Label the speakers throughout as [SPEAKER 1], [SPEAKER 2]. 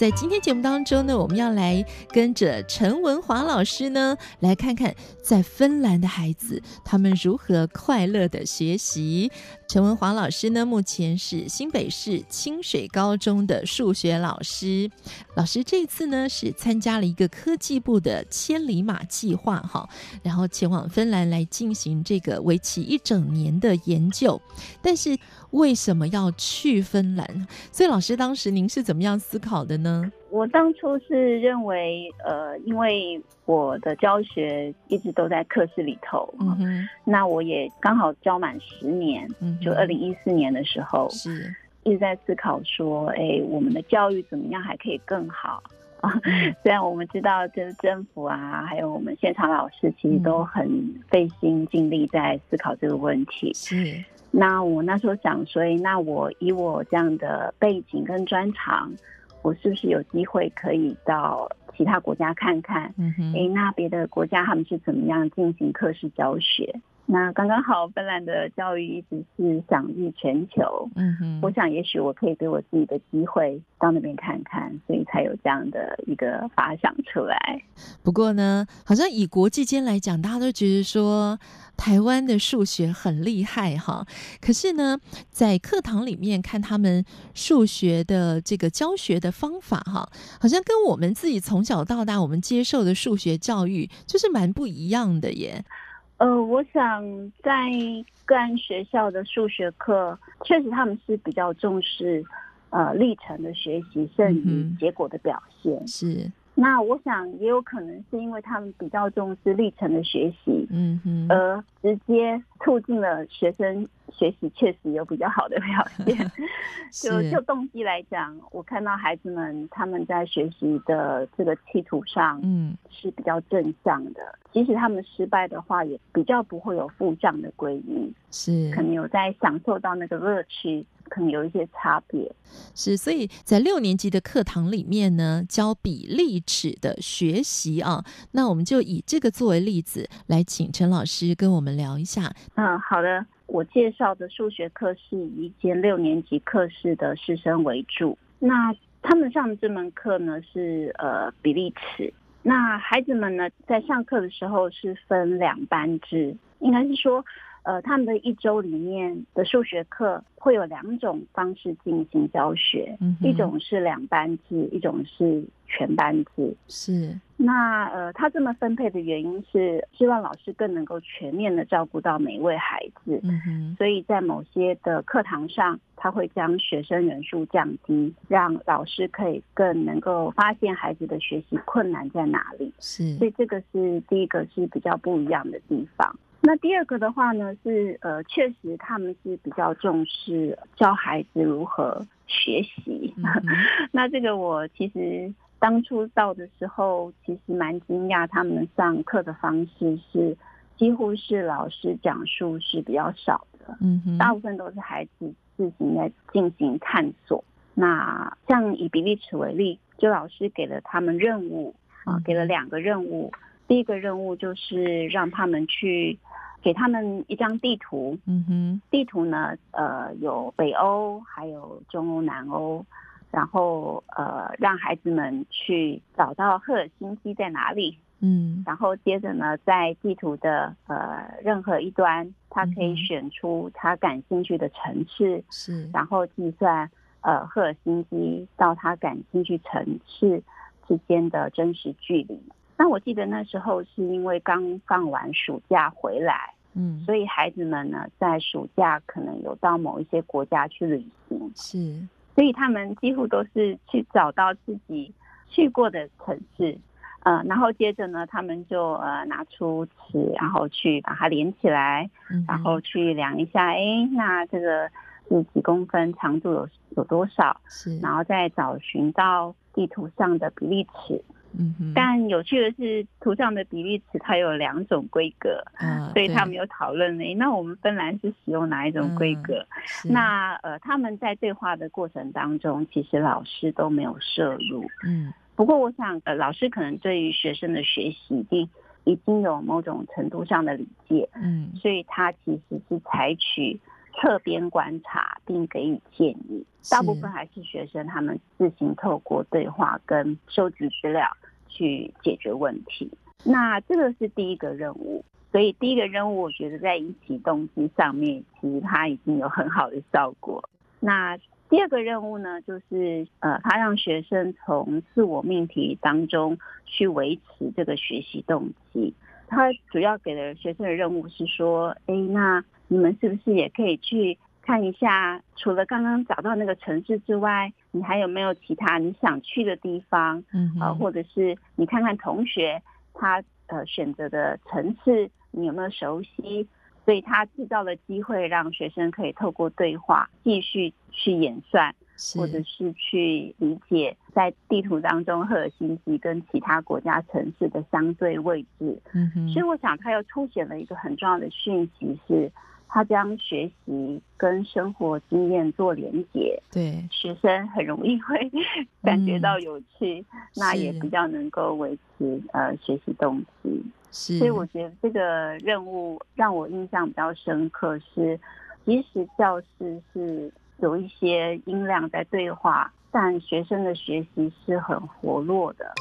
[SPEAKER 1] 在今天节目当中呢，我们要来跟着陈文华老师呢，来看看在芬兰的孩子他们如何快乐的学习。陈文华老师呢，目前是新北市清水高中的数学老师。老师这次呢是参加了一个科技部的千里马计划，哈，然后前往芬兰来进行这个为期一整年的研究。但是为什么要去芬兰？所以老师当时您是怎么样思考的呢？
[SPEAKER 2] 我当初是认为，呃，因为我的教学一直都在课室里头，嗯，那我也刚好教满十年，嗯，就二零一四年的时候，是一直在思考说，哎，我们的教育怎么样还可以更好啊？虽然我们知道，就是政府啊，还有我们现场老师，其实都很费心尽力在思考这个问题。是，那我那时候想，所以那我以我这样的背景跟专长。我是不是有机会可以到其他国家看看？嗯哼，诶，那别的国家他们是怎么样进行课时教学？那刚刚好，芬兰的教育一直是享誉全球。嗯哼，我想也许我可以给我自己的机会到那边看看，所以才有这样的一个发想出来。
[SPEAKER 1] 不过呢，好像以国际间来讲，大家都觉得说台湾的数学很厉害哈。可是呢，在课堂里面看他们数学的这个教学的方法哈，好像跟我们自己从小到大我们接受的数学教育就是蛮不一样的耶。
[SPEAKER 2] 呃，我想在个案学校的数学课，确实他们是比较重视呃历程的学习，甚于结果的表现。嗯、是。那我想也有可能是因为他们比较重视历程的学习，嗯哼，而直接促进了学生学习，确实有比较好的表现。就就动机来讲，我看到孩子们他们在学习的这个企图上，嗯，是比较正向的。即使他们失败的话，也比较不会有负账的归因，是可能有在享受到那个乐趣。可能有一些差别，
[SPEAKER 1] 是，所以在六年级的课堂里面呢，教比例尺的学习啊，那我们就以这个作为例子来请陈老师跟我们聊一下。
[SPEAKER 2] 嗯，好的，我介绍的数学课是以一间六年级课室的师生为主，那他们上的这门课呢是呃比例尺，那孩子们呢在上课的时候是分两班制，应该是说。呃，他们的一周里面的数学课会有两种方式进行教学，嗯、一种是两班制，一种是全班制。是。那呃，他这么分配的原因是希望老师更能够全面的照顾到每一位孩子。嗯哼。所以在某些的课堂上，他会将学生人数降低，让老师可以更能够发现孩子的学习困难在哪里。是。所以这个是第一个是比较不一样的地方。那第二个的话呢，是呃，确实他们是比较重视教孩子如何学习。嗯、那这个我其实当初到的时候，其实蛮惊讶，他们上课的方式是几乎是老师讲述是比较少的，嗯哼，大部分都是孩子自行在进行探索。那像以比利尺为例，就老师给了他们任务啊，给了两个任务。第一个任务就是让他们去给他们一张地图，嗯哼，地图呢，呃，有北欧，还有中欧、南欧，然后呃，让孩子们去找到赫尔辛基在哪里，嗯，然后接着呢，在地图的呃任何一端，他可以选出他感兴趣的城市，是，然后计算呃赫尔辛基到他感兴趣城市之间的真实距离。那我记得那时候是因为刚放完暑假回来，嗯，所以孩子们呢在暑假可能有到某一些国家去旅行，是，所以他们几乎都是去找到自己去过的城市，呃，然后接着呢，他们就呃拿出尺，然后去把它连起来，嗯、然后去量一下，哎，那这个是几公分，长度有有多少？是，然后再找寻到地图上的比例尺。嗯哼。但有趣的是，图上的比例尺它有两种规格，啊、所以他们有讨论，哎，那我们芬兰是使用哪一种规格？嗯、那呃，他们在对话的过程当中，其实老师都没有涉入。嗯。不过，我想，呃，老师可能对于学生的学习已经已经有某种程度上的理解，嗯，所以他其实是采取侧边观察并给予建议，大部分还是学生他们自行透过对话跟收集资料去解决问题。那这个是第一个任务，所以第一个任务，我觉得在引起动机上面，其实它已经有很好的效果。那第二个任务呢，就是呃，他让学生从自我命题当中去维持这个学习动机。他主要给了学生的任务是说，哎，那你们是不是也可以去看一下，除了刚刚找到那个城市之外，你还有没有其他你想去的地方？嗯，啊，或者是你看看同学他呃选择的城市，你有没有熟悉？所以他制造了机会，让学生可以透过对话继续去演算，或者是去理解在地图当中赫尔辛基跟其他国家城市的相对位置。嗯哼。所以我想，他又凸显了一个很重要的讯息，是他将学习跟生活经验做连结。对，学生很容易会感觉到有趣，嗯、那也比较能够维持呃学习动机。是，所以我觉得这个任务让我印象比较深刻是，即使教室是有一些音量在对话，但学生的学习是很活络的。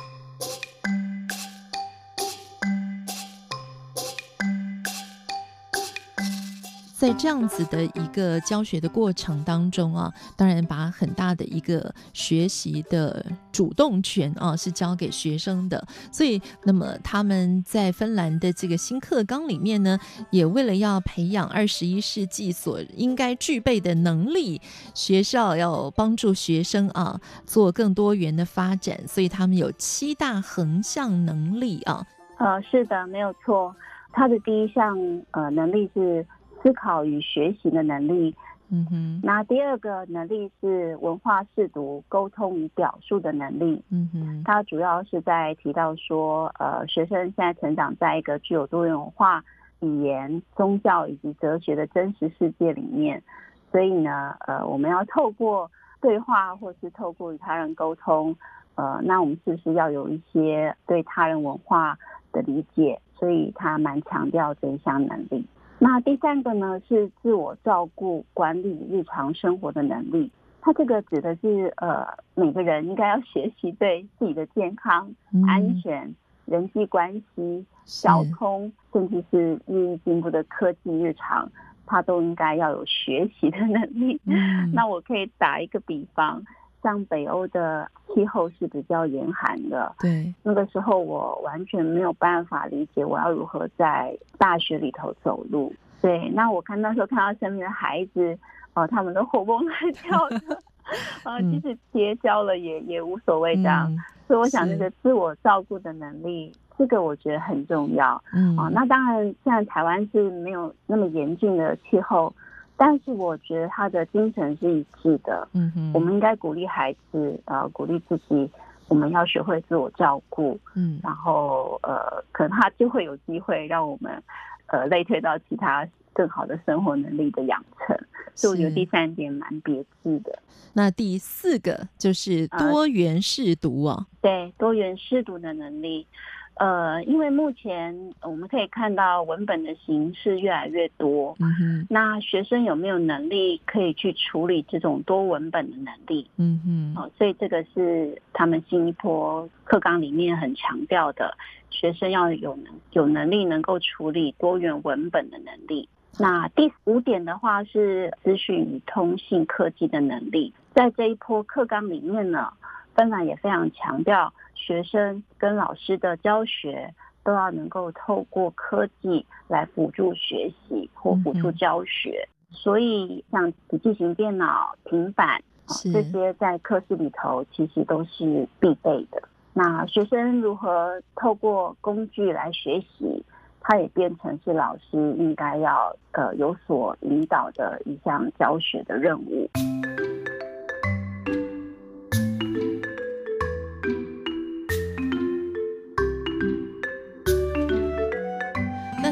[SPEAKER 1] 在这样子的一个教学的过程当中啊，当然把很大的一个学习的主动权啊是交给学生的，所以那么他们在芬兰的这个新课纲里面呢，也为了要培养二十一世纪所应该具备的能力，学校要帮助学生啊做更多元的发展，所以他们有七大横向能力啊。
[SPEAKER 2] 呃，是的，没有错，他的第一项呃能力是。思考与学习的能力，嗯哼。那第二个能力是文化试读、沟通与表述的能力，嗯哼。它主要是在提到说，呃，学生现在成长在一个具有多元文化、语言、宗教以及哲学的真实世界里面，所以呢，呃，我们要透过对话或是透过与他人沟通，呃，那我们是不是要有一些对他人文化的理解？所以他蛮强调这一项能力。那第三个呢，是自我照顾、管理日常生活的能力。它这个指的是，呃，每个人应该要学习对自己的健康、嗯、安全、人际关系、交通，甚至是日益进步的科技日常，他都应该要有学习的能力。嗯、那我可以打一个比方。像北欧的气候是比较严寒的，对，那个时候我完全没有办法理解我要如何在大雪里头走路。对，那我看那时候看到身边的孩子，哦、呃，他们都 活蹦乱跳的，啊、呃，即使跌跤了也也无所谓这样。嗯、所以我想那个自我照顾的能力，这个我觉得很重要。嗯，啊、呃，那当然现在台湾是没有那么严峻的气候。但是我觉得他的精神是一致的，嗯哼，我们应该鼓励孩子，呃，鼓励自己，我们要学会自我照顾，嗯，然后呃，可能他就会有机会让我们，呃，类推到其他更好的生活能力的养成。所以我觉得第三点蛮别致的。
[SPEAKER 1] 那第四个就是多元试读哦，
[SPEAKER 2] 呃，对，多元试读的能力。呃，因为目前我们可以看到文本的形式越来越多，嗯哼，那学生有没有能力可以去处理这种多文本的能力？嗯哼，哦，所以这个是他们新一波课纲里面很强调的，学生要有能有能力能够处理多元文本的能力。那第五点的话是资讯与通信科技的能力，在这一波课纲里面呢，芬兰也非常强调。学生跟老师的教学都要能够透过科技来辅助学习或辅助教学，嗯、所以像笔记型电脑、平板这些在课室里头其实都是必备的。那学生如何透过工具来学习，它也变成是老师应该要呃有所引导的一项教学的任务。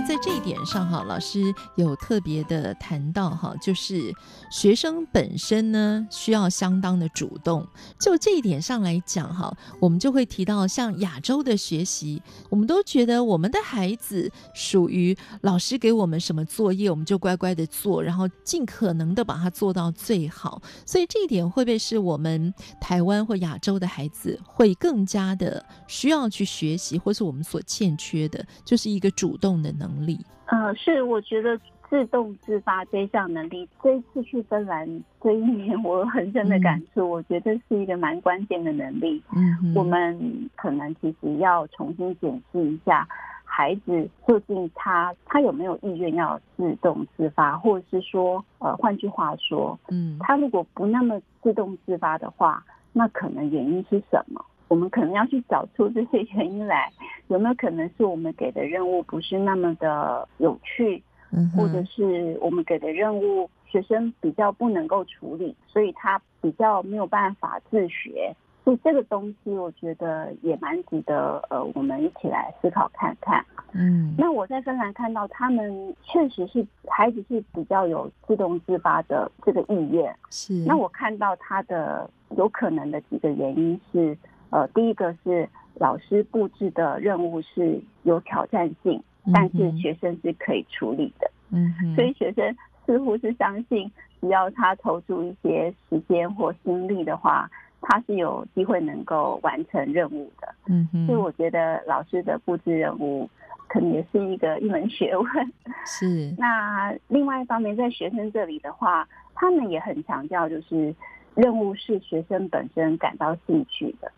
[SPEAKER 1] 在这一点上哈，老师有特别的谈到哈，就是学生本身呢需要相当的主动。就这一点上来讲哈，我们就会提到像亚洲的学习，我们都觉得我们的孩子属于老师给我们什么作业，我们就乖乖的做，然后尽可能的把它做到最好。所以这一点会不会是我们台湾或亚洲的孩子会更加的需要去学习，或是我们所欠缺的，就是一个主动的能力力。
[SPEAKER 2] 呃，是，我觉得自动自发这项能力，这一次去芬兰这一年，我很深的感触，嗯、我觉得是一个蛮关键的能力。嗯，我们可能其实要重新检视一下，孩子究竟他他有没有意愿要自动自发，或者是说，呃，换句话说，嗯，他如果不那么自动自发的话，那可能原因是什么？我们可能要去找出这些原因来，有没有可能是我们给的任务不是那么的有趣，嗯，或者是我们给的任务学生比较不能够处理，所以他比较没有办法自学。所以这个东西我觉得也蛮值得呃，我们一起来思考看看。嗯，那我在芬兰看到他们确实是孩子是比较有自动自发的这个意愿。是，那我看到他的有可能的几个原因是。呃，第一个是老师布置的任务是有挑战性，但是学生是可以处理的。嗯，所以学生似乎是相信，只要他投注一些时间或心力的话，他是有机会能够完成任务的。嗯，所以我觉得老师的布置任务可能也是一个一门学问。是。那另外一方面，在学生这里的话，他们也很强调，就是任务是学生本身感到兴趣的。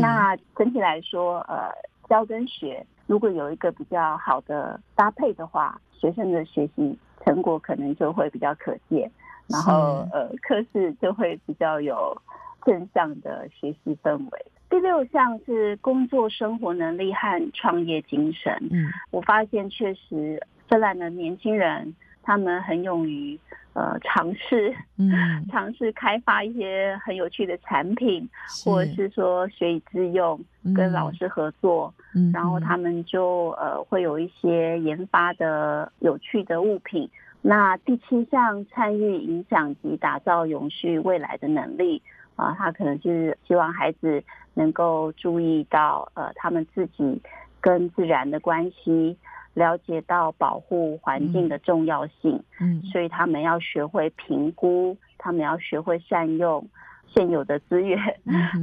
[SPEAKER 2] 那整体来说，呃，教跟学如果有一个比较好的搭配的话，学生的学习成果可能就会比较可见，然后呃，课室就会比较有正向的学习氛围。第六项是工作生活能力和创业精神。嗯，我发现确实芬兰的年轻人他们很勇于。呃，尝试，嗯，尝试开发一些很有趣的产品，或者是说学以致用，跟老师合作，嗯，然后他们就呃会有一些研发的有趣的物品。那第七项，参与影响及打造永续未来的能力啊，他可能就是希望孩子能够注意到呃他们自己跟自然的关系。了解到保护环境的重要性，嗯，所以他们要学会评估，他们要学会善用现有的资源，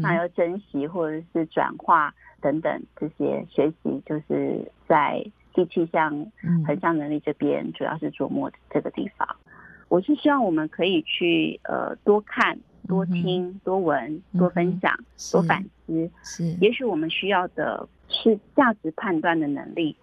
[SPEAKER 2] 还要珍惜或者是转化等等这些学习，就是在第七项横向能力这边主要是琢磨这个地方。我是希望我们可以去呃多看。多听、多闻、多分享、嗯、多反思，是，也许我们需要的是价值判断的能力。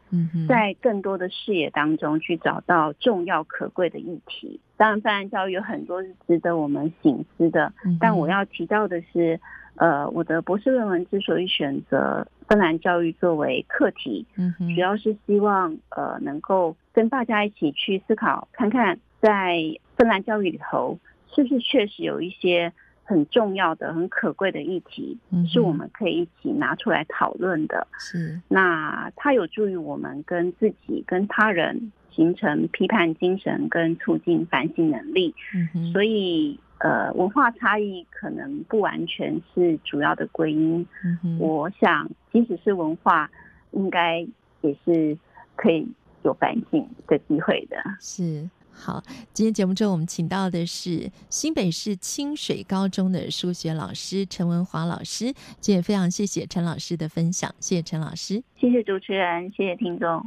[SPEAKER 2] 在更多的视野当中去找到重要可贵的议题。当然，芬兰教育有很多是值得我们省思的。嗯、但我要提到的是，呃，我的博士论文之所以选择芬兰教育作为课题，嗯哼，主要是希望呃能够跟大家一起去思考，看看在芬兰教育里头。是不是确实有一些很重要的、很可贵的议题，是我们可以一起拿出来讨论的？是。那它有助于我们跟自己、跟他人形成批判精神，跟促进反省能力。嗯。所以，呃，文化差异可能不完全是主要的归因。嗯。我想，即使是文化，应该也是可以有反省的机会的。是。
[SPEAKER 1] 好，今天节目中我们请到的是新北市清水高中的数学老师陈文华老师，今天非常谢谢陈老师的分享，谢谢陈老师，
[SPEAKER 2] 谢谢主持人，谢谢听众。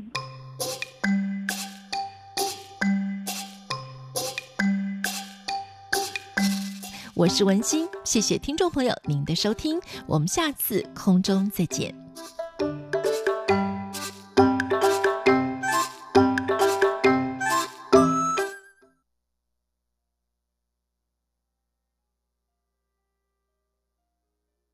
[SPEAKER 1] 我是文心，谢谢听众朋友您的收听，我们下次空中再见。